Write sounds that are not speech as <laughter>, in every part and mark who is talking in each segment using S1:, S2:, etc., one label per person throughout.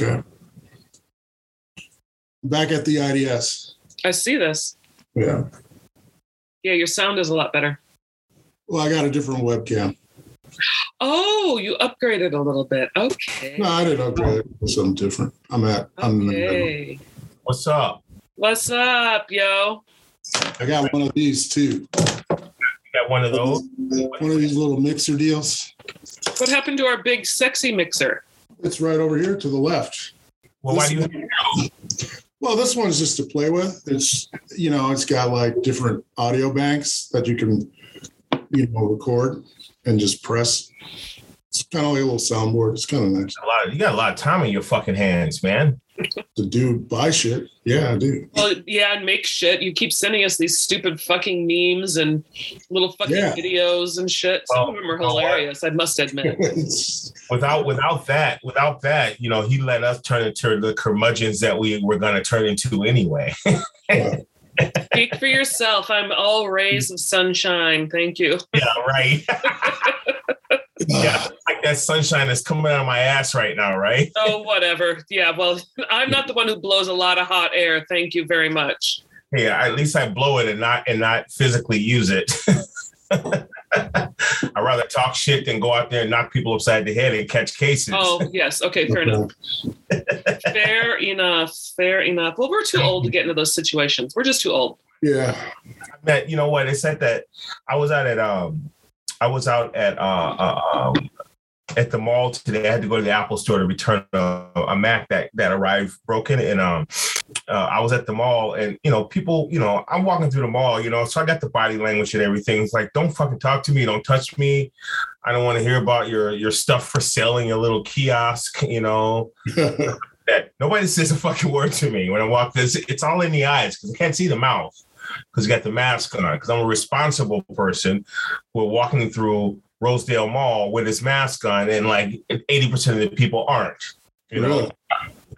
S1: now.
S2: Okay. Back at the IDS.
S1: I see this.
S2: Yeah.
S1: Yeah, your sound is a lot better.
S2: Well, I got a different webcam.
S1: Oh, you upgraded a little bit. Okay.
S2: No, I didn't upgrade it for something different. I'm at. I'm
S1: Okay.
S3: What's up?
S1: What's up, yo?
S2: I got one of these too.
S3: You got one of those?
S2: One of these little mixer deals.
S1: What happened to our big sexy mixer?
S2: It's right over here to the left.
S3: Well, why do you?
S2: Well, this one's just to play with. It's you know, it's got like different audio banks that you can you know record and just press. It's kind of like a little soundboard. It's kind of nice
S3: A lot. You got a lot of time in your fucking hands, man.
S2: To do buy shit. Yeah, I do.
S1: Well, yeah, and make shit. You keep sending us these stupid fucking memes and little fucking
S2: Yeah.
S1: videos and shit. Some
S3: Well,
S1: of them are
S3: you know what?
S1: hilarious, I must admit. <laughs>
S3: Without without that, without that, you know, he let us turn into the curmudgeons that we were going to turn into anyway. <laughs>
S1: Speak for yourself. I'm all rays of sunshine. Thank you.
S3: yeah, right. <laughs> yeah, like that sunshine is coming out of my ass right now, right?
S1: Oh, whatever. Yeah, well, I'm not the one who blows a lot of hot air. Thank you very much.
S3: Yeah, at least I blow it and not and not physically use it. <laughs> I'd rather talk shit than go out there and knock people upside the head and catch cases.
S1: Oh, yes. Okay, fair enough. <laughs> Fair enough. Fair enough. Well, we're too old to get into those situations. We're just too old.
S2: yeah.
S3: that you know what they said that I was out at um I was out at uh, uh um at the mall today. I had to go to the Apple store to return a, a Mac that that arrived broken, and um uh, I was at the mall, and you know people, you know I'm walking through the mall, you know, so I got the body language and everything. It's like don't fucking talk to me, don't touch me. I don't want to hear about your your stuff for sale in your little kiosk, you know <laughs> that nobody says a fucking word to me when I walk this. It's all in the eyes because I can't see the mouth because you got the mask on. Because I'm a responsible person. We're walking through Rosedale Mall with his mask on, and like 80% of the people aren't. You know?
S2: Really?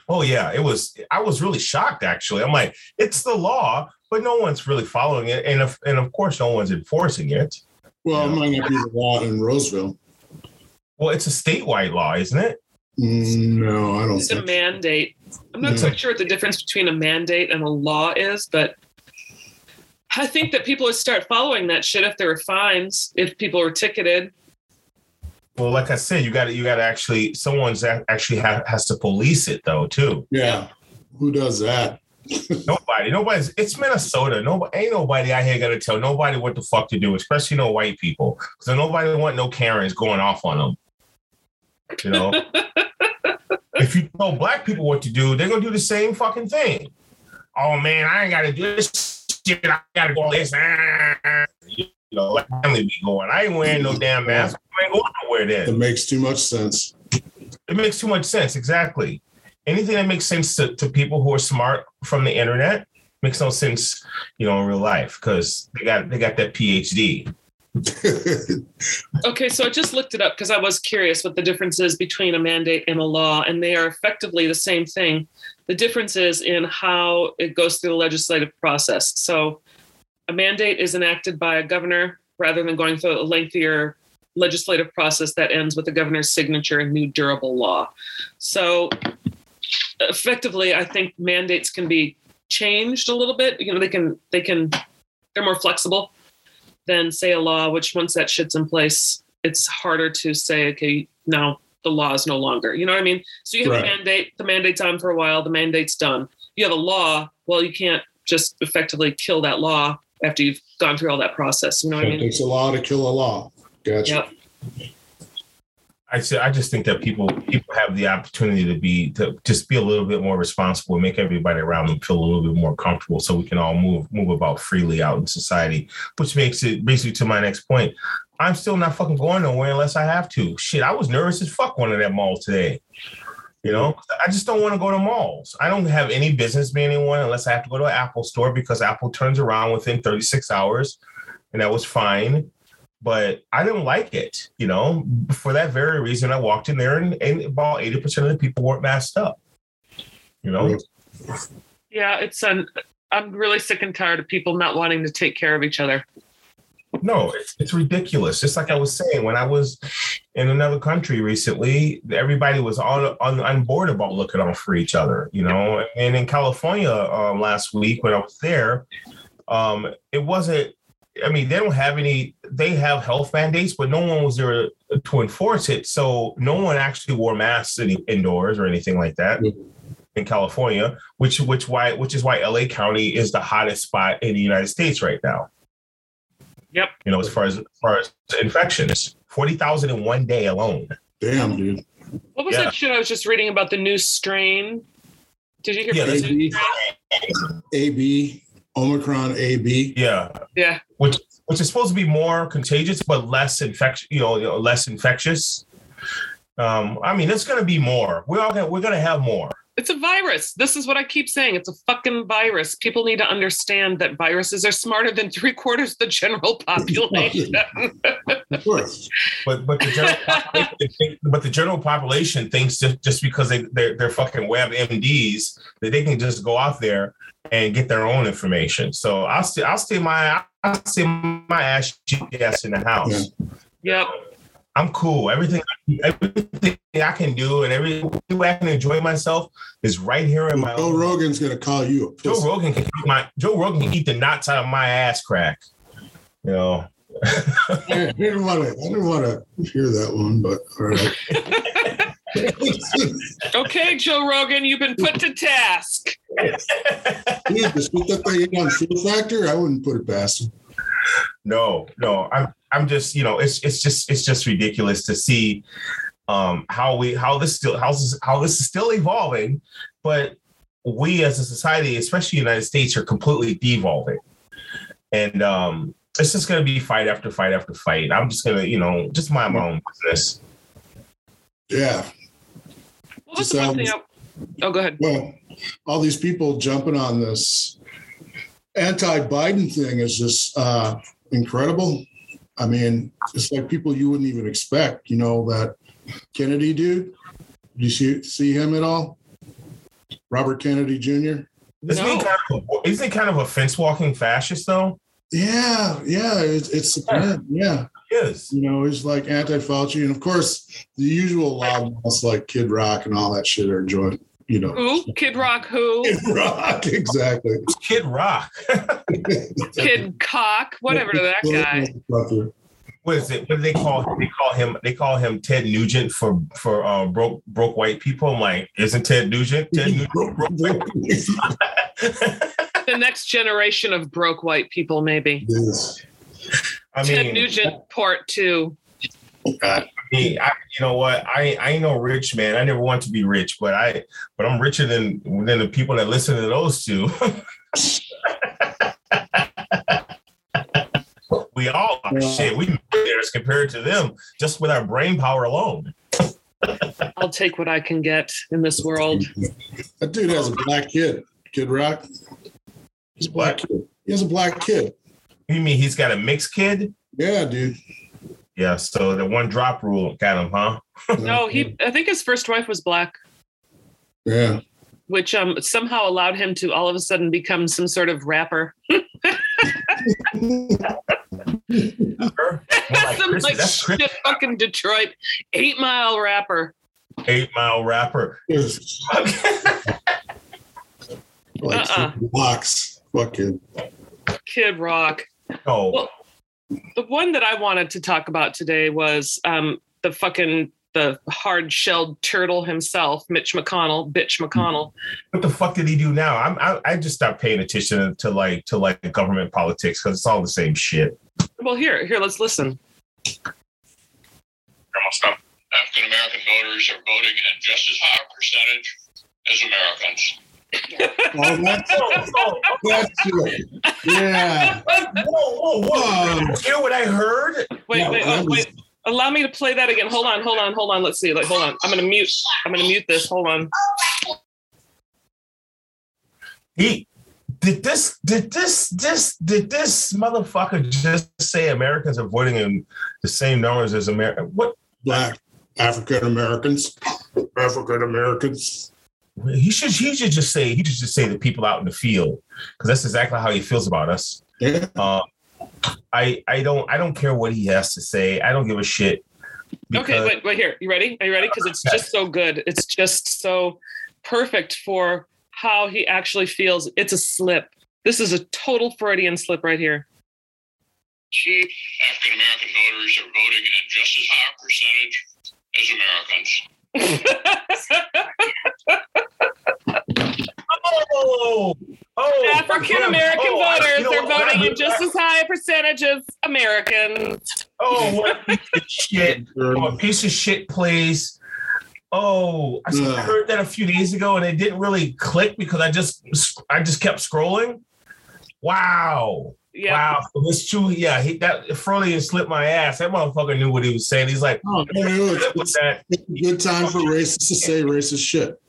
S3: Oh yeah, it was. I was really shocked actually. I'm like, it's the law, but no one's really following it, and of and of course, no one's enforcing it.
S2: Well, it might not be the law in Roseville.
S3: Well, it's a statewide law, isn't it?
S2: Mm, No, I don't
S1: It's a mandate. I'm not
S2: Yeah.
S1: quite sure what the difference between a mandate and a law is, but I think that people would start following that shit if there were fines, if people were ticketed.
S3: Well, like I said, you got to you got to actually someone's actually ha- has to police it though too.
S2: Yeah. Who does that? <laughs>
S3: Nobody, nobody's. It's Minnesota. Nobody, ain't nobody out here gonna tell nobody what the fuck to do, especially no white people. So nobody want no Karens going off on them. You know, <laughs> if you tell black people what to do, they're gonna do the same fucking thing. Oh man, I ain't gotta do this shit. I gotta go on this. ah." You know, like family be going. I ain't wearing no damn mask. I ain't going nowhere then.
S2: That makes too much sense.
S3: It makes too much sense. Exactly. Anything that makes sense to, to people who are smart from the internet makes no sense, you know, in real life because they got they got that PhD. <laughs>
S1: Okay, so I just looked it up because I was curious what the difference is between a mandate and a law, and they are effectively the same thing. The difference is in how it goes through the legislative process. So, a mandate is enacted by a governor rather than going through a lengthier legislative process that ends with the governor's signature and new durable law. So, effectively, I think mandates can be changed a little bit. You know, they can they can they're more flexible than say a law, which once that shit's in place, it's harder to say, okay, now the law is no longer. You know what I mean? So you have
S2: Right.
S1: a mandate, the mandate's on for a while, the mandate's done. You have a law, well, you can't just effectively kill that law after you've gone through all that process. You know what I mean?
S2: It
S1: mean?
S2: takes a law to kill a law. Gotcha.
S1: Yep.
S3: I say I just think that people people have the opportunity to be to just be a little bit more responsible, and make everybody around them feel a little bit more comfortable, so we can all move move about freely out in society. Which makes it basically to my next point. I'm still not fucking going nowhere unless I have to. Shit, I was nervous as fuck going to that mall today. You know, I just don't want to go to malls. I don't have any business being in one unless I have to go to an Apple store because Apple turns around within 36 hours, and that was fine. But I didn't like it. You know, for that very reason, I walked in there and, and about 80% of the people weren't masked up. You know,
S1: Yeah, it's an I'm really sick and tired of people not wanting to take care of each other.
S3: No, it's, it's ridiculous. Just like I was saying, when I was in another country recently, everybody was on on, on board about looking out for each other, you know. And in California um, last week when I was there, um, it wasn't. I mean, they don't have any. They have health mandates, but no one was there to enforce it. So no one actually wore masks in, indoors or anything like that. In California, which which why which is why LA County is the hottest spot in the United States right now.
S1: Yep.
S3: You know, as far as as far as infections, forty thousand in one day alone.
S2: Damn, dude.
S1: What was
S3: Yeah.
S1: that shit I was just reading about the new strain? Did you hear
S3: Yeah,
S1: about the
S3: that's-
S1: new strain?
S2: AB, Omicron AB.
S3: Yeah,
S1: Yeah.
S3: which which is supposed to be more contagious but less infection. You know, you know, less infectious. Um, I mean, it's going to be more. We're all gonna, we're going to have more.
S1: It's a virus. This is what I keep saying. It's a fucking virus. People need to understand that viruses are smarter than three quarters of the general <laughs> population.
S2: Of course.
S3: But but the general population <laughs> think, but the general population thinks just, just because they they're, they're fucking web MDs that they can just go out there and get their own information. So I'll stay I'll stay my I'll stay my ass ass in the house.
S1: yep.
S3: I'm cool. Everything everything I can do and every way I can enjoy myself is right here in my
S2: Joe
S3: own.
S2: Rogan's gonna call you a
S3: Joe. Rogan can eat my Joe Rogan can eat the knots out of my ass crack. You know. <laughs>
S2: I didn't want to. I didn't want to hear that one, but all right. <laughs>
S1: Okay, Joe Rogan, you've been put to task.
S2: Dude, just put that thing in on Fear Factor. I wouldn't put it past him.
S3: No, no. I'm I'm just, you know, it's it's just it's just ridiculous to see um how we how this still how this how this is still evolving, but we as a society, especially the United States, are completely devolving. And um it's just gonna be fight after fight after fight. I'm just gonna, you know, just mind my own business.
S2: Yeah.
S1: What was the one thing? Oh, go ahead.
S2: Well, all these people jumping on this anti-Biden thing is just uh, incredible. I mean, it's like people you wouldn't even expect. You know that Kennedy dude. Do you see see him at all? Robert Kennedy Jr.
S3: Isn't, he kind of a, isn't he kind of a fence walking fascist though?
S2: Yeah, yeah, it's, it's apparent. Yeah,
S3: He is.
S2: you know, he's like anti-Fauci, and of course, the usual loudmouths like Kid Rock and all that shit are joined. You know,
S1: Who? Kid Rock? Who? <laughs>
S2: Kid Rock, exactly.
S3: Kid Rock. <laughs>
S1: Kid Cock? Whatever to that guy.
S3: what is it? What do they call him? They call him they call him Ted Nugent for for uh, broke broke white people. I'm like, isn't Ted Nugent? Ted Nugent broke white <laughs>
S1: The next generation of broke white people, maybe.
S2: Yes.
S3: I
S1: Ted
S3: mean,
S1: Nugent, part two.
S3: Uh, I mean, I, you know what? I I ain't no rich man. I never want to be rich, but I but I'm richer than than the people that listen to those two. <laughs> we all are
S2: Yeah.
S3: shit. We millionaires compared to them just with our brain power alone.
S1: I'll take what I can get in this world.
S2: That dude has a black kid. Kid Rock. He's a black kid. He has a black kid.
S3: You mean he's got a mixed kid?
S2: Yeah, dude.
S3: Yeah. So the one drop rule got him, huh? <laughs>
S1: No, he. I think his first wife was black,
S2: Yeah.
S1: which um somehow allowed him to all of a sudden become some sort of rapper. <laughs>
S3: Her? More like
S1: some
S3: Chris-
S1: like shit fucking Detroit eight mile rapper.
S3: eight mile rapper. <laughs>
S2: like
S1: Uh-uh.
S2: blocks. Fucking.
S1: Kid Rock.
S3: no,
S1: Well- The one that I wanted to talk about today was um, the fucking the hard shelled turtle himself, Mitch McConnell, bitch McConnell.
S3: what the fuck did he do now? I'm, I I just stopped paying attention to like to like government politics because it's all the same shit.
S1: Well, here, here, let's listen.
S4: almost up. African American voters are voting in just as high a percentage as Americans.
S2: Oh, that's, <laughs> that's it. Yeah.
S3: Whoa, whoa, whoa!
S2: Whoa.
S3: Hear what I heard?
S1: Wait,
S2: Yeah,
S1: wait,
S2: that
S1: oh,
S2: was-
S1: wait. Allow me to play that again. Hold on, hold on, hold on. Let's see. Like, hold on. I'm gonna mute. I'm gonna mute this. Hold on.
S3: He did this. Did this? This did this motherfucker just say Americans avoiding voting in the same numbers as America? What?
S2: Black African Americans. African Americans.
S3: He should. He should just say. He should just say the people out in the field because that's exactly how he feels about us.
S2: Yeah.
S3: Uh, I I don't I don't care what he has to say. I don't give a shit.
S1: Okay,
S3: because-
S1: wait, wait here. You ready? Are you ready? Because it's just so good. It's just so perfect for how he actually feels. It's a slip. This is a total Freudian slip right here.
S4: Cheap African American voters are voting in just as high a percentage as Americans. <laughs>
S3: Oh, oh,
S1: African American
S3: oh,
S1: voters
S3: you know
S1: are voting
S3: I-
S1: in just as high a percentage as Americans.
S3: Oh, what a piece of <laughs> shit! Oh, a piece of shit place. Oh, I
S2: Ugh.
S3: heard that a few days ago, and it didn't really click because I just I just kept scrolling. Wow.
S1: Yeah.
S3: Wow. So this too, yeah, he that Freudian slipped my ass. That motherfucker knew what he was saying. He's like,
S2: Oh, you know, it's,
S3: with that.
S2: a good time for racists to say racist shit.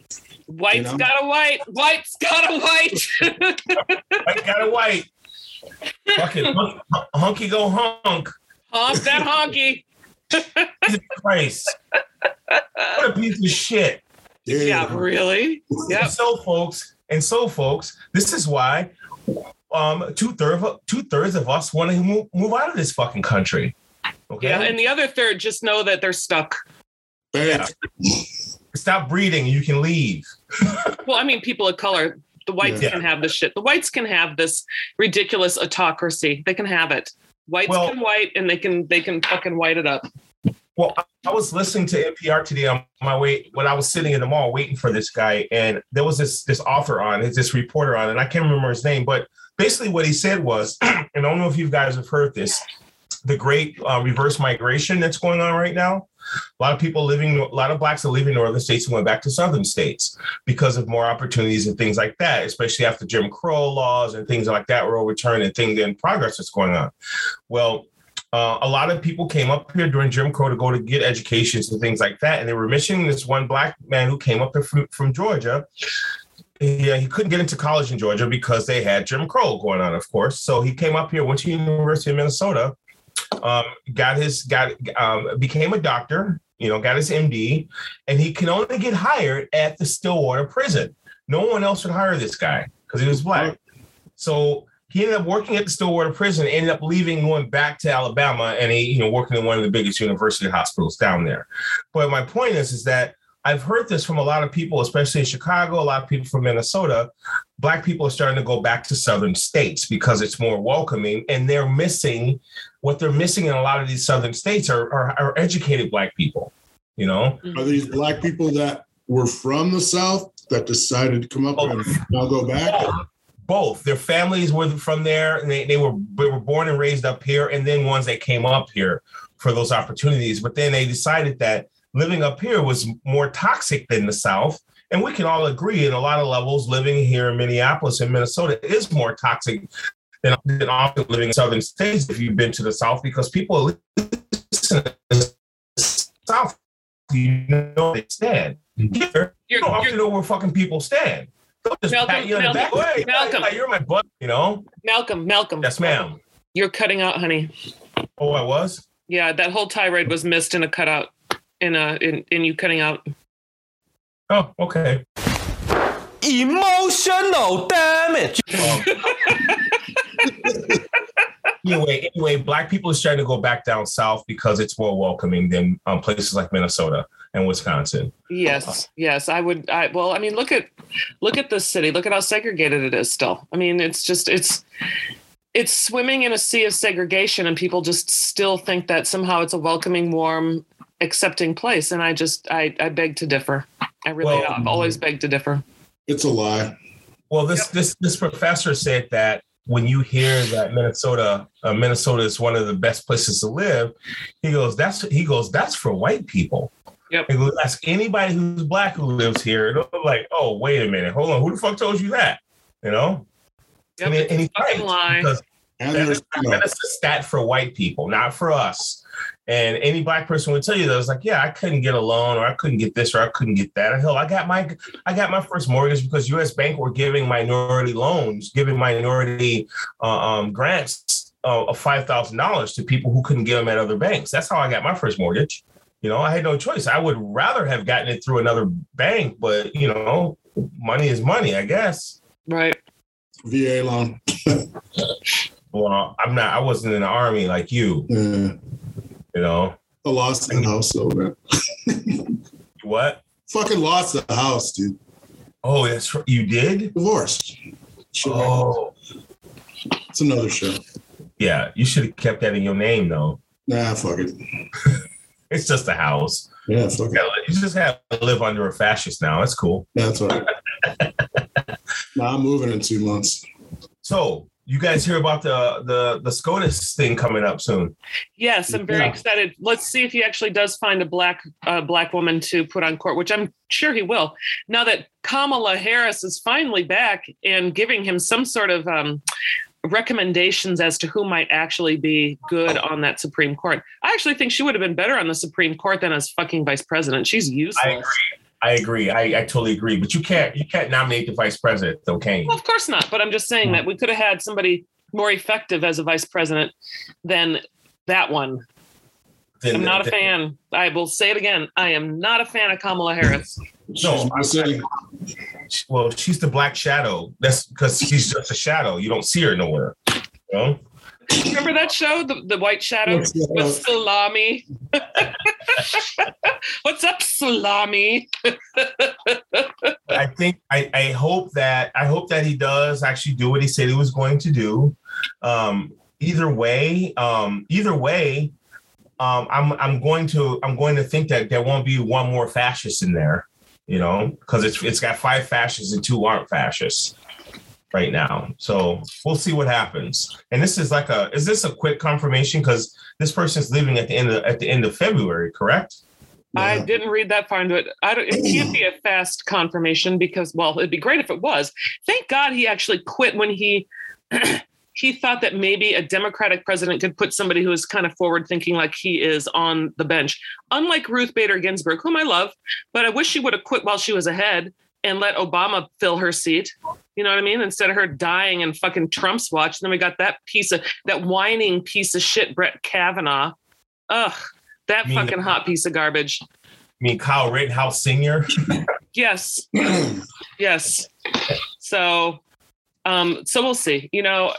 S1: White's
S2: You know?
S1: got a white. White's got a white.
S3: I got a white. Fucking hunk, hunky go hunk.
S1: Honk that honky.
S3: Jesus Christ. What a piece of shit.
S1: Yeah, really?
S3: Yeah. So, folks, and so, folks, this is why um, two thirds two thirds of us want to move, move out of this fucking country. Okay,
S1: Yeah, and the other third just know that they're stuck.
S2: Thanks.
S3: Stop breeding. You can leave. <laughs>
S1: Well, I mean, people of color, the whites
S3: Yeah.
S1: can have this shit. The whites can have this ridiculous autocracy. They can have it. Whites
S3: Well-
S1: can white, and they can they can fucking white it up.
S3: Well, I- I was listening to NPR today on my way when I was sitting in the mall waiting for this guy, and there was this this author on, this reporter on, and I can't remember his name, but basically what he said was, <clears throat> and I don't know if you guys have heard this, the great uh, reverse migration that's going on right now. A lot of people living, a lot of blacks are leaving northern states and went back to southern states because of more opportunities and things like that, especially after Jim Crow laws and things like that were overturned and things and progress that's going on. Well, uh, a lot of people came up here during Jim Crow to go to get educations and things like that, and they were missing this one black man who came up here from, from Georgia. Yeah, he couldn't get into college in Georgia because they had Jim Crow going on, of course. So he came up here, went to University of Minnesota, um, got his got um, became a doctor, you know, got his MD, and he can only get hired at the Stillwater prison. No one else would hire this guy because he was black. So he ended up working at the Stillwater prison, ended up leaving, going back to Alabama, and he, you know, working in one of the biggest university hospitals down there. But my point is, is that I've heard this from a lot of people, especially in Chicago, a lot of people from Minnesota. Black people are starting to go back to southern states because it's more welcoming, and they're missing what they're missing in a lot of these southern states are, are, are educated black people. You know,
S2: Are these black people that were from the South that decided to come up
S3: Oh.
S2: and now go back?
S3: both their families were from there and they, they were they were born and raised up here and then ones that came up here for those opportunities but then they decided that living up here was more toxic than the south and we can all agree in a lot of levels living here in minneapolis and minnesota is more toxic than, than often living in southern states if you've been to the south because people listen to the south you know they stand mm-hmm. here you
S1: You're,
S3: don't often
S1: you're,
S3: know where fucking people stand They'll just
S1: Malcolm,
S3: pat you on the back.
S1: Malcolm,
S3: Hey,
S1: Malcolm.
S3: hey, you're my butt, you know?
S1: Malcolm, Malcolm.
S3: Yes, ma'am.
S1: You're cutting out, honey.
S3: Oh, I was?
S1: Yeah, that whole tirade was missed in a cutout. In a in, in you cutting out.
S3: Oh, okay.
S5: Emotional damage.
S3: Um, <laughs> anyway, anyway, black people are starting to go back down south because it's more welcoming than um, places like Minnesota and Wisconsin.
S1: Yes, yes, I would. I well, I mean, look at look at this city. Look at how segregated it is. Still, I mean, it's just it's it's swimming in a sea of segregation, and people just still think that somehow it's a welcoming, warm, accepting place. And I just I I beg to differ. I really
S3: Well-
S1: I've always begged to differ.
S2: It's a lie.
S3: Well, this this this professor said that when you hear that Minnesota uh, Minnesota is one of the best places to live, he goes that's he goes that's for white people.
S1: Yep.
S3: He goes ask anybody who's black who lives here. And I'm like, oh wait a minute, hold on, who the fuck told you that? You know,
S1: Yep,
S3: and,
S1: it's
S3: and
S1: a
S3: he's
S1: fucking
S3: right
S1: lie.
S3: because
S2: And
S3: that
S2: there's
S3: is,
S2: you know,
S3: that is a stat for white people, not for us. And any black person would tell you that it's like, yeah, I couldn't get a loan, or I couldn't get this, or I couldn't get that. Hell, I got my I got my first mortgage because U.S. Bank were giving minority loans, giving minority uh, um, grants uh, of five thousand dollars to people who couldn't get them at other banks. That's how I got my first mortgage. You know, I had no choice. I would rather have gotten it through another bank, but you know, money is money, I guess.
S1: right.
S2: VA loan.
S3: Well, I'm not. I wasn't in the army like you.
S2: Yeah.
S3: You know
S2: I lost the house though, man. <laughs>
S3: what?
S2: Fucking lost the house, dude.
S3: Oh, that's right. You did.
S2: Divorced. Shit,
S3: Oh,
S2: It's another show.
S3: yeah. You should have kept that in your name, though.
S2: Nah, fuck it. <laughs>
S3: It's just a house.
S2: Yeah, fuck it.
S3: You just have to live under a fascist now. That's cool.
S2: Yeah, That's all right. <laughs> nah, I'm moving in two months.
S3: So, you guys hear about the the the SCOTUS thing coming up soon?
S1: Yes, I'm very
S2: Yeah.
S1: excited. Let's see if he actually does find a black uh, black woman to put on court, which I'm sure he will. Now that Kamala Harris is finally back and giving him some sort of um, recommendations as to who might actually be good on that Supreme Court. I actually think she would have been better on the Supreme Court than as fucking vice president. She's useless.
S3: I agree. I agree. I, I totally agree. But you can't you can't nominate the vice president, though, can you?
S1: Well, of course not. But I'm just saying that we could have had somebody more effective as a vice president than that one.
S3: Then-
S1: I'm not a
S3: then-
S1: fan. I will say it again. I am not a fan of Kamala Harris.
S3: No,
S2: I say,
S3: Well, she's the black shadow. That's because she's just a shadow. You don't see her nowhere. You know?
S1: Remember that show, the, the White Shadow with Salami? <laughs> What's up, Salami? <laughs>
S3: I think I, I hope that I hope that he does actually do what he said he was going to do. Um, either way, um, either way, um, I'm I'm going to I'm going to think that there won't be one more fascist in there, you know, because it's it's got five fascists and two aren't fascists right now. So we'll see what happens. And this is like a is this a quick confirmation because this person's leaving at the end of at the end of February, correct?
S1: I didn't read that far into it. I don't, it can't be a <clears throat> fast confirmation because, well, it'd be great if it was. Thank God he actually quit when he <clears throat> he thought that maybe a Democratic president could put somebody who is kind of forward thinking like he is on the bench. Unlike Ruth Bader Ginsburg, whom I love, but I wish she would have quit while she was ahead and let Obama fill her seat. You know what I mean? Instead of her dying in fucking Trump's watch. Then we got that piece of that whining piece of shit, Brett Kavanaugh. Ugh, that
S3: mean
S1: fucking hot piece of garbage.
S3: I mean Kyle Rittenhouse Sr. <coughs>
S1: Yes, yes. So, um, so we'll see. You know,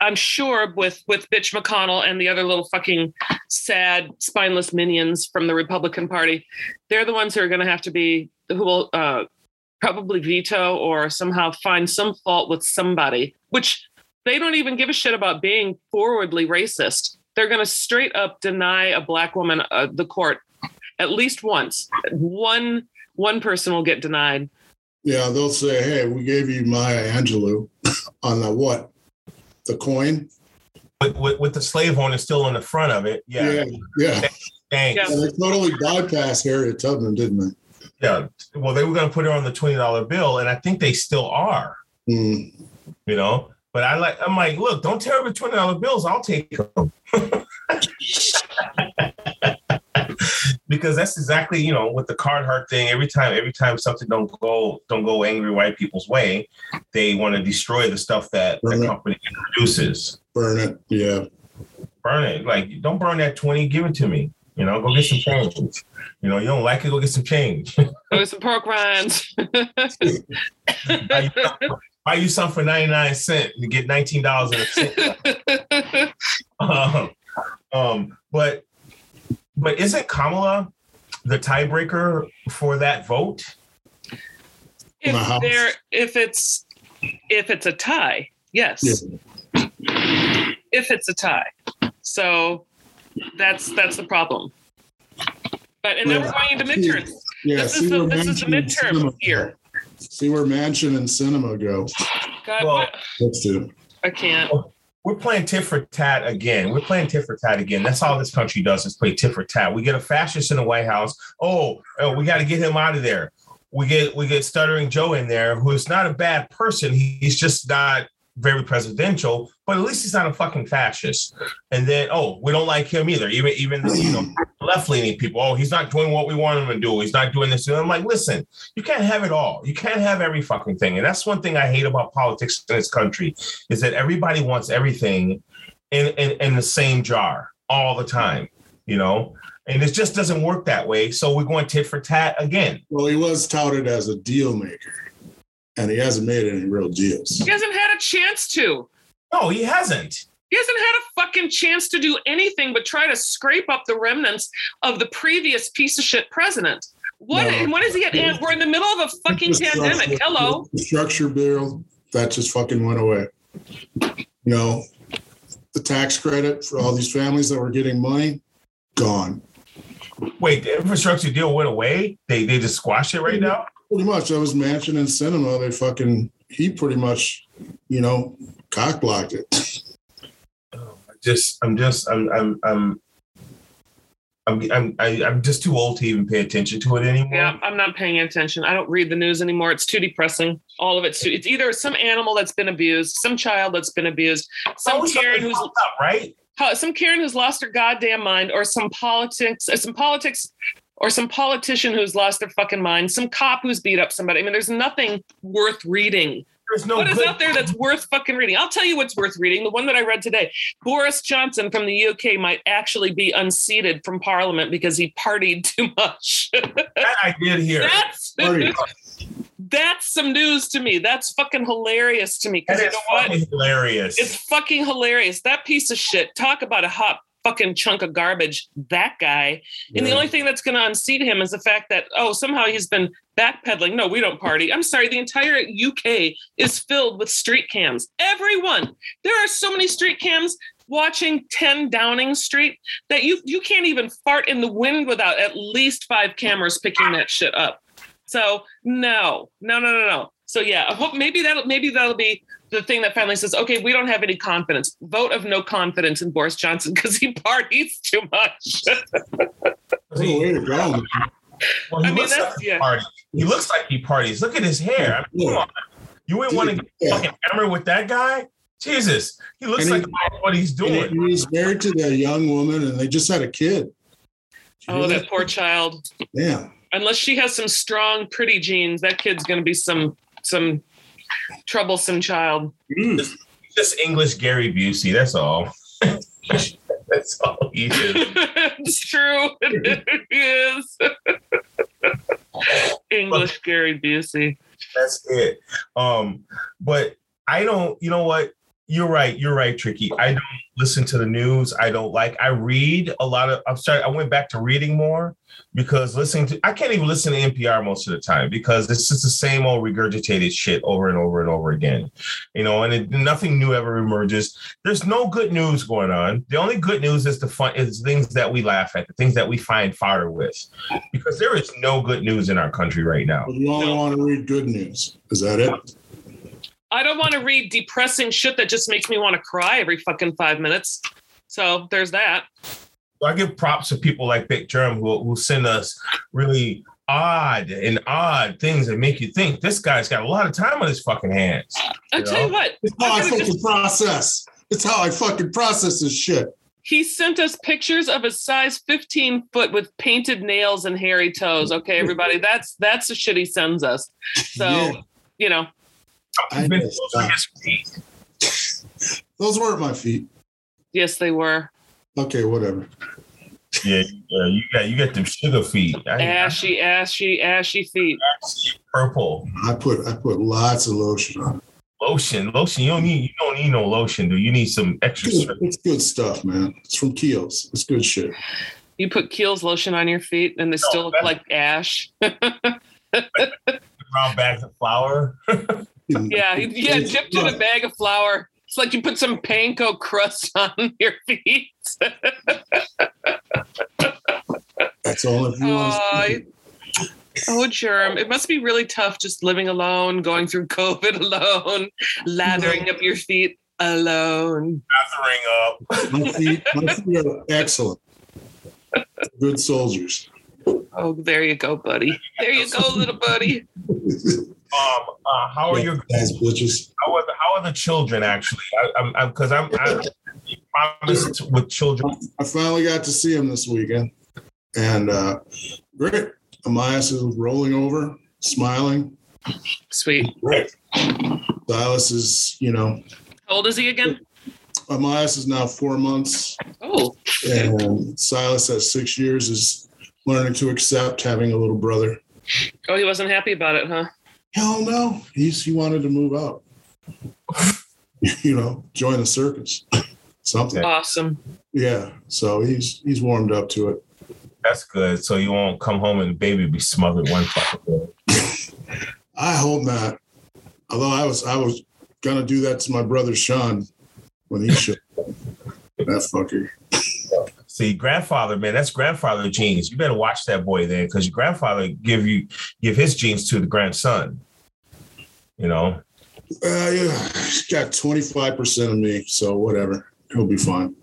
S1: I'm sure with with Bitch McConnell and the other little fucking sad, spineless minions from the Republican Party, they're the ones who are going to have to be who will uh, probably veto or somehow find some fault with somebody, which they don't even give a shit about being forwardly racist. They're going to straight up deny a black woman uh, the court at least once. One one person will get denied.
S2: yeah, they'll say, hey, we gave you Maya Angelou <laughs> on the what? The coin?
S3: with, with, with the slave owner still on the front of it. Yeah.
S2: Yeah. Yeah.
S3: Thanks.
S1: Yeah.
S2: And they totally bypassed Harriet Tubman, didn't they?
S3: Yeah. Well, they were going to put her on the twenty dollar bill, and I think they still are.
S2: Mm.
S3: You know. But I like. I'm like, look, don't tear up the twenty dollar bills. I'll take them. <laughs> because that's exactly you know with the card heart thing. Every time, every time something don't go don't go angry white people's way, they want to destroy the stuff that the
S2: Right.
S3: company produces.
S2: Burn it. Yeah.
S3: burn it. Like, don't burn that 20, give it to me. You know, go get some change. You know, you don't like it, go get some change. <laughs>
S1: Go with some pork rinds.
S3: buy, you some, buy you some for 99 cents and get $19 a cent. <laughs> Um, um, but but isn't Kamala the tiebreaker for that vote?
S1: if
S2: My house.
S1: there, if it's if it's a tie, yes.
S2: Yeah.
S1: If it's a tie, so that's that's the problem. But and then we're going into midterms.
S2: Yeah.
S1: This
S2: see
S1: is the
S2: where
S1: this is the midterm
S2: Sinema
S1: year.
S2: See where Manchin and Sinema go.
S1: God,
S3: Well-
S1: what?
S2: Let's do.
S1: I can't.
S3: Oh, we're playing tit for tat again. We're playing tit for tat again. That's all this country does is play tit for tat. We get a fascist in the White House. Oh, oh we got to get him out of there. We get we get stuttering Joe in there, who is not a bad person. He's just not very presidential, but at least he's not a fucking fascist. And then, oh, we don't like him either. Even even you know left leaning people. Oh, he's not doing what we want him to do. He's not doing this. And I'm like, listen, you can't have it all. You can't have every fucking thing. And that's one thing I hate about politics in this country is that everybody wants everything in, in, in the same jar all the time, you know? And it just doesn't work that way. So we're going tit for tat again.
S2: Well, he was touted as a deal maker, and he hasn't made any real deals.
S1: He hasn't had a chance to.
S3: No, he hasn't.
S1: He hasn't had a fucking chance to do anything but try to scrape up the remnants of the previous piece of shit president. What?
S2: No.
S1: And when is he at? We're in the middle of a fucking pandemic. Hello.
S2: The structure bill that just fucking went away. You know, the tax credit for all these families that were getting money, gone.
S3: Wait, the infrastructure deal went away. They they just squashed it right mm-hmm. now.
S2: Pretty much, I was Manchin and Sinema. They fucking he pretty much, you know, cock blocked it.
S3: I just I'm just I'm I'm I'm. I'm I'm I- I'm just too old to even pay attention to it anymore.
S1: Yeah, I'm not paying attention. I don't read the news anymore. It's too depressing. All of it's too. It's either some animal that's been abused, some child that's been abused, some oh,
S3: Always
S1: Karen who's
S3: up, right.
S1: some Karen who's lost her goddamn mind, or some politics, or some politics, or some politician who's lost their fucking mind, some cop who's beat up somebody. I mean, there's nothing worth reading.
S3: There's no
S1: what is out there that's worth fucking reading? I'll tell you what's worth reading. The one that I read today. Boris Johnson from the UK might actually be unseated from Parliament because he partied <laughs> too much.
S3: that I did hear.
S1: that's <laughs> that's some news to me. That's fucking hilarious to me.
S3: That
S1: Because you
S3: is
S1: know what?
S3: hilarious.
S1: It's fucking hilarious. That piece of shit. Talk about a hot fucking chunk of garbage. That guy. And the only thing that's going to unseat him is the fact that, oh, somehow he's been backpedaling. No, we don't party. I'm sorry. The entire UK is filled with street cams. Everyone. There are so many street cams watching 10 Downing Street that you you can't even fart in the wind without at least five cameras picking that shit up. So no, no, no, no, no. So yeah, I hope maybe that'll maybe that'll be the thing that finally says, okay, we don't have any confidence. Vote of no confidence in Boris Johnson because he <laughs> parties too much.
S2: What a way to go. man.
S3: Well, he
S1: I mean,
S3: looks
S1: that's-
S3: like he
S1: yeah.
S3: parties. He looks like he parties. Look at his hair. I mean, come on. You wouldn't want to get
S2: Yeah.
S3: fucking hammered with that guy? Jesus. He looks
S2: And
S3: like he what he's doing.
S2: he was married to that young woman, and they just had a kid.
S1: oh, that poor child.
S2: Yeah.
S1: Unless she has some strong, pretty genes, that kid's going to be some some troublesome child.
S2: Mm.
S3: Just English Gary Busey. That's all. <laughs> that's all he is. <laughs>
S1: it's true. It is. English Gary Busey.
S3: That's it. Um, but I don't, you know what? You're right. You're right, Tricky. I don't listen to the news. I don't like, I read a lot of, I'm sorry, I went back to reading more because listening to, I can't even listen to NPR most of the time because it's just the same old regurgitated shit over and over and over again. You know, and it, nothing new ever emerges. There's no good news going on. The only good news is the fun, is things that we laugh at, the things that we find fodder with because there is no good news in our country right now.
S2: But you only want to read good news. Is that it?
S1: I don't want to read depressing shit that just makes me want to cry every fucking five minutes. So there's that.
S3: I give props to people like Big Germ who, who send us really odd and odd things that make you think this guy's got a lot of time on his fucking hands.
S1: I
S3: You
S1: tell you what,
S2: It's how I
S1: I'm gonna
S2: fucking process. It's how I fucking process this shit.
S1: he sent us pictures of a size 15 foot with painted nails and hairy toes. Okay, everybody, that's that's the shit he sends us. So
S2: Yeah.
S1: you know,
S2: I
S3: Been-
S2: know.
S3: those his feet. <laughs>
S2: Those weren't my feet.
S1: yes, they were
S2: Okay, whatever.
S3: Yeah, yeah, you got you got them sugar feet. I, I
S1: ashy, ashy, ashy feet.
S3: see purple
S2: I put I put lots of lotion on.
S3: lotion. Lotion. You don't need you don't need no lotion, dude. You need some extra.
S2: Good- It's good stuff, man. It's from Kiehl's. It's good shit.
S1: You put Kiehl's lotion on your feet and they still look like ash. <laughs>
S3: Brown bags of flour. <laughs>
S1: yeah, yeah, dipped in a bag of flour. It's like you put some panko crust <laughs> on your feet.
S2: That's all if you want
S1: Oh,
S2: to
S1: oh, germ. It must be really tough just living alone, going through <laughs> COVID alone, lathering up your feet alone.
S3: Lathering up.
S2: My feet, my feet are excellent. Good soldiers.
S1: Oh, there you go, buddy. There you go, little buddy.
S3: Um, uh, how are your
S2: guys, bitches?
S3: how are the, how are the children actually? I, I'm I'm because I'm, I promised with children.
S2: I finally got to see him this weekend, and uh, great. Amias is rolling over, smiling.
S1: Sweet.
S3: Great.
S2: Silas is, you know,
S1: How old is he again?
S2: Amias is now four months,
S1: Oh,
S2: and Silas at six years is learning to accept having a little brother.
S1: oh, he wasn't happy about it, huh?
S2: Hell no, he's he wanted to move out. <laughs> you know, join the circus. <laughs> something.
S1: Awesome.
S2: Yeah, so he's he's warmed up to it.
S3: That's good. So you won't come home and the baby be smothered one fucking day. <laughs>
S2: I hope not. Although I was I was gonna do that to my brother Sean when he should. that fucker.
S3: See, grandfather, man, that's grandfather genes. You better watch that boy then, because your grandfather give you give his genes to the grandson. You know,
S2: Uh, yeah, he's got twenty five percent of me, so whatever. He'll be fine.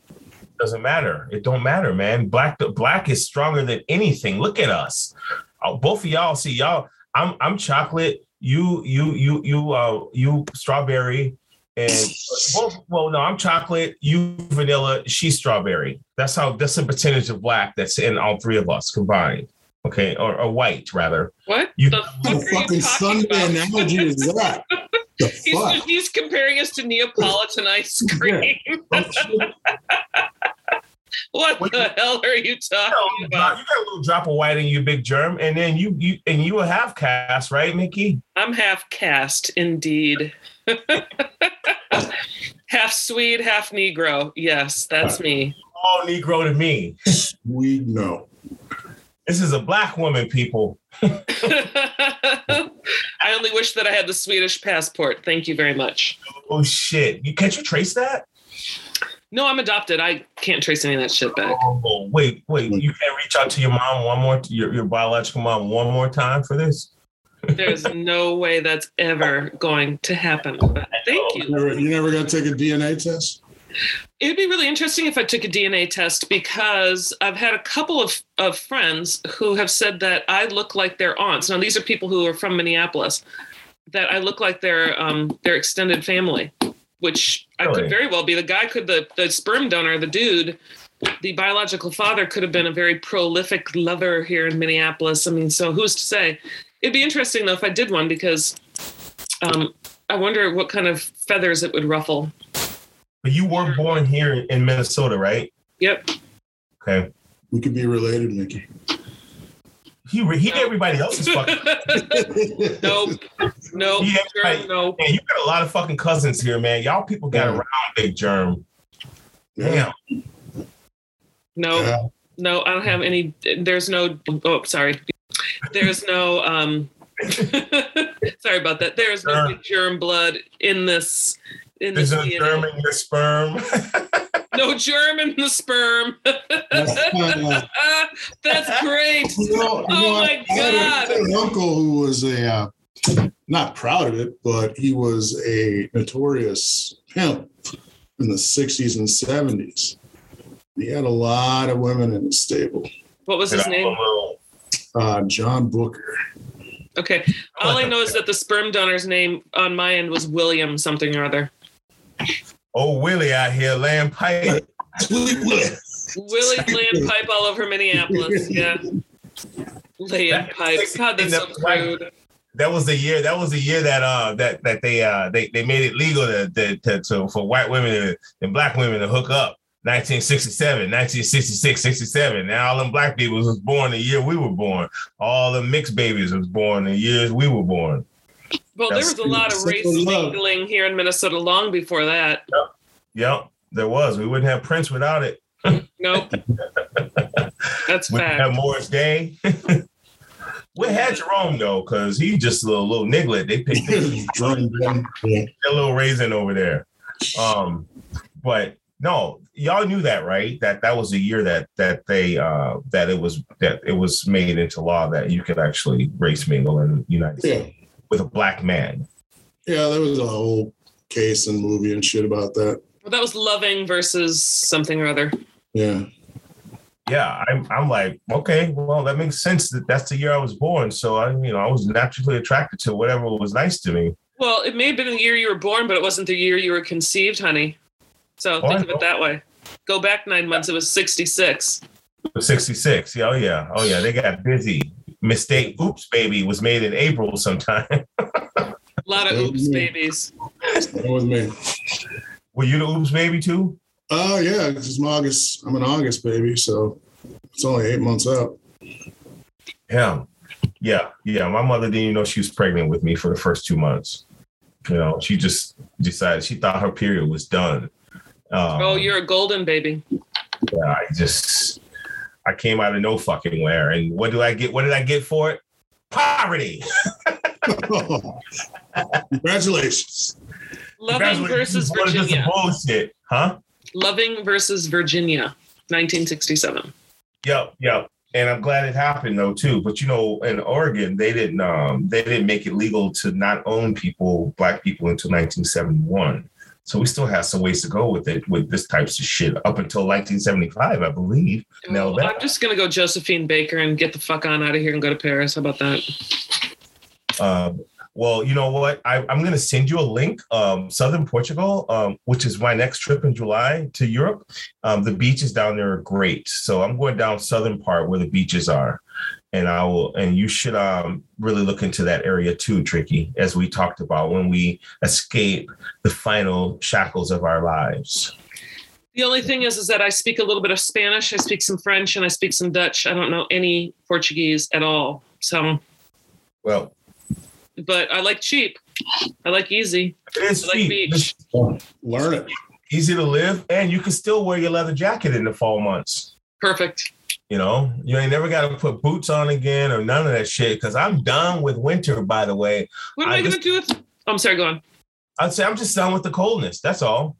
S3: doesn't matter. It don't matter, man. Black black is stronger than anything. Look at us. Uh, both of y'all see y'all. I'm I'm chocolate. You you you you uh you strawberry and both, well no I'm chocolate. You vanilla. She's strawberry. That's how that's the percentage of black that's in all three of us combined. Okay, or, or white rather.
S1: What
S3: You-
S1: the
S2: What <laughs>
S1: fuck
S2: a
S1: are you
S2: fucking
S1: talking
S2: Sunday
S1: about?
S2: analogy is that? <laughs> The
S1: He's,
S2: fuck?
S1: he's comparing us to Neapolitan ice cream. <laughs> <laughs> what
S3: What
S1: the hell are you talking about?
S3: You got a little drop of white in you, big germ, and then you you and you will have cast, right, Mickey?
S1: I'm half cast, indeed. <laughs> half Swede, half Negro. Yes, that's me.
S3: All Negro to me.
S2: We know.
S3: This is a black woman, people. <laughs>
S1: I only wish that I had the Swedish passport. Thank you very much.
S3: Oh shit! You can't you trace that?
S1: No, I'm adopted. I can't trace any of that shit back.
S3: Oh wait, wait! You can't reach out to your mom one more, your your biological mom one more time for this. <laughs>
S1: There's no way that's ever going to happen. But thank
S2: You
S1: you.
S2: never, you never going to take a DNA test?
S1: It'd be really interesting if I took a DNA test because I've had a couple of, of friends who have said that I look like their aunts. Now, these are people who are from Minneapolis, that I look like their um, their extended family, which I could very well be. The guy could, the, the sperm donor, the dude, the biological father could have been a very prolific lover here in Minneapolis. I mean, so who's to say? It'd be interesting, though, if I did one because um, I wonder what kind of feathers it would ruffle.
S3: But you were born here in Minnesota, right?
S1: Yep.
S3: Okay.
S2: We could be related, Mickey.
S3: He re- he everybody else's <laughs> fucking.
S1: nope. Nope.
S3: Yeah,
S1: Sure,
S3: right.
S1: nope.
S3: Man, you got a lot of fucking cousins here, man. Y'all people got
S2: Yeah.
S3: around, big germ.
S2: Yeah.
S3: Damn.
S1: No,
S2: Yeah.
S1: no, I don't have any. There's no. Oh, sorry. There's no. um <laughs> Sorry about that. There's no big germ blood in this. In
S3: There's
S1: this
S3: no
S1: DNA.
S3: germ in your sperm. <laughs>
S1: No germ in the sperm. <laughs>
S2: That's
S1: great.
S2: You know, you
S1: Oh
S2: know,
S1: my
S2: I had a- I
S1: God.
S2: had an uncle who was a uh, not proud of it, but he was a notorious pimp in the '60s and '70s. He had a lot of women in his stable.
S1: What was his name?
S2: Uh, John Booker.
S1: Okay. All I know is that the sperm donor's name on my end was William something or other.
S3: Oh, Willie out here laying pipe.
S2: Willie.
S1: Willie laying pipe all over Minneapolis. Yeah. Laying pipe. God, that's so crude.
S3: That was the year. That was the year that uh that that they uh they, they made it legal to, to, to, to for white women to, and black women to hook up. 1967, 1966, 67. Now all them black people was born the year we were born. All the mixed babies was born the years we were born.
S1: Well, there was a lot of race mingling here in Minnesota long before that.
S3: Yep, there was. We wouldn't have Prince without it.
S1: Nope. <laughs> That's
S3: We didn't have
S1: fact.
S3: Morris Day. <laughs> we had Jerome though, because he just a little little niglet. They picked him.
S2: Drum drum.
S3: A little raisin over there. Um, but no, y'all knew that, right? That that was the year that that they uh that it was that it was made into law that you could actually race mingle in the United
S2: yeah,
S3: States with a black man.
S2: yeah. There was a whole case and movie and shit about that.
S1: Well, that was loving versus something or other.
S2: Yeah,
S3: Yeah, I'm I'm like, okay, well, that makes sense that that's the year I was born. So I, you know, I was naturally attracted to whatever was nice to me.
S1: Well, it may have been the year you were born, but it wasn't the year you were conceived, honey. So
S3: Oh,
S1: think of it that way. Go back nine months, it was 66.
S3: 66. Yeah, oh yeah, oh yeah, they got busy. Mistake, oops, baby, was made in April sometime. <laughs>
S1: A lot of oops babies.
S2: that was me.
S3: Were you the oops baby too?
S2: Oh yeah, it's August. I'm an August baby, so it's only eight months out.
S3: Yeah. Yeah. Yeah. My mother didn't even know she was pregnant with me for the first two months. You know, she just decided she thought her period was done. Um,
S1: oh, you're a golden baby.
S3: yeah, I just I came out of no fucking where. And what do I get? What did I get for it? Poverty. <laughs>
S2: Congratulations.
S1: Loving versus
S3: What is this
S1: Virginia.
S3: bullshit, huh?
S1: Loving versus Virginia, 1967.
S3: Yep, yep. And I'm glad it happened though too. But you know, in Oregon, they didn't um they didn't make it legal to not own people, black people until 1971. So we still have some ways to go with it with this types of shit up until 1975, I believe. Now
S1: Well,
S3: that
S1: I'm just gonna go Josephine Baker and get the fuck on out of here and go to Paris. How about that?
S3: Um, well, you know what? I, I'm going to send you a link. Um, Southern Portugal, um, which is my next trip in July to Europe. Um, the beaches down there are great. So I'm going down southern part where the beaches are, and I will. And you should um, really look into that area too, Tricky, as we talked about when we escape the final shackles of our lives.
S1: The only thing is, is that I speak a little bit of Spanish, I speak some French, and I speak some Dutch. I don't know any Portuguese at all. So,
S3: Well,
S1: but I like cheap. I like easy.
S3: it is
S1: I like
S3: cheap.
S1: beach.
S2: Learn it.
S3: easy to live, and you can still wear your leather jacket in the fall months.
S1: Perfect.
S3: You know, you ain't never got to put boots on again or none of that shit. Because I'm done with winter. By the way,
S1: What am
S3: I
S1: I, going
S3: just-
S1: to do with? I'm sorry. Go on.
S3: I'd say I'm just done with the coldness. That's all.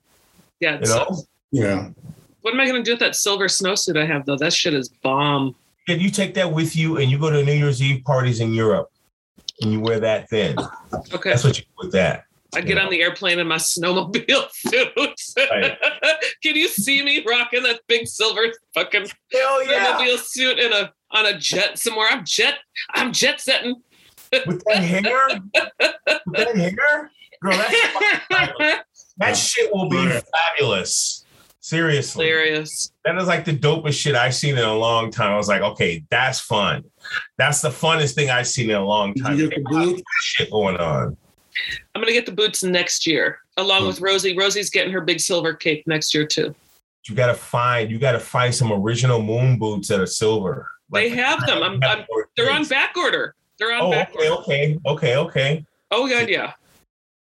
S1: Yeah. It
S3: You know.
S2: Yeah.
S1: What am I going to do with that silver snowsuit I have though? That shit is bomb.
S3: and you take that with you, and you go to New Year's Eve parties in Europe, and you wear that then.
S1: Okay.
S3: That's what you do with that.
S1: I get on the airplane in my snowmobile <laughs> suit.
S3: Right. <laughs>
S1: Can you see me rocking that big silver fucking
S3: Hell
S1: snowmobile suit in a on a jet somewhere? I'm jet. I'm jet setting.
S3: With that hair, with that hair, girl, that, <laughs> that shit will be fabulous. Seriously.
S1: Hilarious.
S3: That is like the dopest shit I've seen in a long time. I was like, okay, that's fun. That's the funnest thing I've seen in a long time.
S2: you get the
S3: shit going on.
S1: I'm gonna get the boots next year, along with Rosie. Rosie's getting her big silver cape next year too.
S3: You gotta find, you gotta find some original moon boots that are silver.
S1: They have them. I'm- I'm- They're on back order. They're on
S3: Oh,
S1: back
S3: okay,
S1: order.
S3: okay, okay, okay.
S1: Oh god, yeah.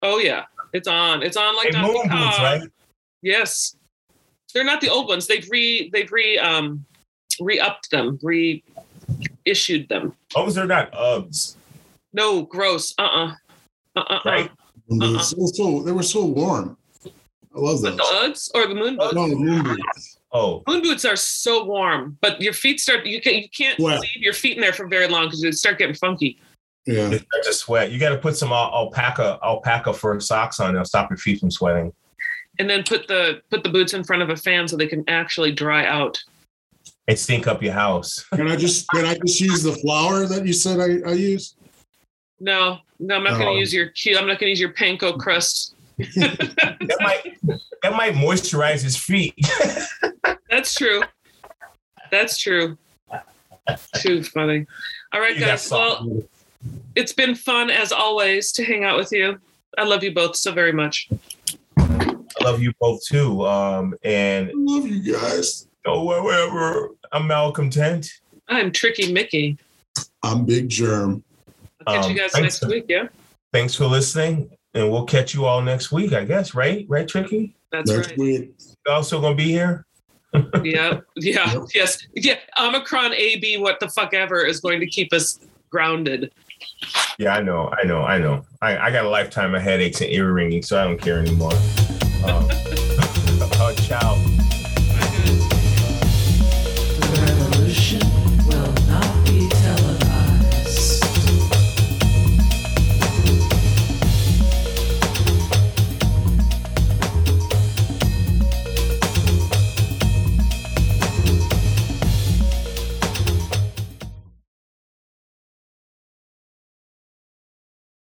S1: Oh yeah. It's on. It's on like
S3: Hey, moon boots, right?
S1: Yes. They're not the old ones. They've re they've re um re-upped them, reissued them.
S3: Those are not Uggs,
S1: No, gross. Uh-uh. Uh-uh. <laughs>
S3: right?
S2: Moon boots. They were so they were so warm. I love
S1: But
S2: those.
S1: the Uggs or the moon boots?
S2: No, moon boots.
S3: Oh,
S1: Moon boots are so warm, but your feet start you can you can't
S2: Wet.
S1: leave your feet in there for very long because they start getting funky.
S2: Yeah.
S3: they start to sweat. You got to put some al- alpaca alpaca fur socks on. They'll stop your feet from sweating.
S1: And then put the put the boots in front of a fan so they can actually dry out.
S3: It stink up your house.
S2: Can I just can I just use the flour that you said I, I use?
S1: No, no, I'm not
S2: No.
S1: gonna use your cute. I'm not gonna use your panko crust.
S3: that might that might moisturize his feet. <laughs>
S1: That's true. That's true. Too funny. All right, guys. Well, it's been fun as always to hang out with you. I love you both so very much.
S3: I love you both too. Um, and
S2: I love you guys.
S3: oh, wherever I'm Malcolm Tent.
S1: I'm Tricky Mickey.
S2: I'm Big Germ.
S1: I'll catch
S3: Um,
S1: you guys
S3: thanks.
S1: next week. Yeah,
S3: Thanks for listening, and we'll catch you all next week. I guess. Right? Right, Tricky.
S1: that's
S2: Next
S1: right.
S2: week.
S3: You also gonna be here. <laughs>
S1: Yeah, yeah,
S2: Yep.
S1: yes, yeah. Omicron AB, what the fuck ever, is going to keep us grounded.
S3: Yeah, I know, I know, I know. I, I got a lifetime of headaches and ear ringing, so I don't care anymore. Um, <laughs>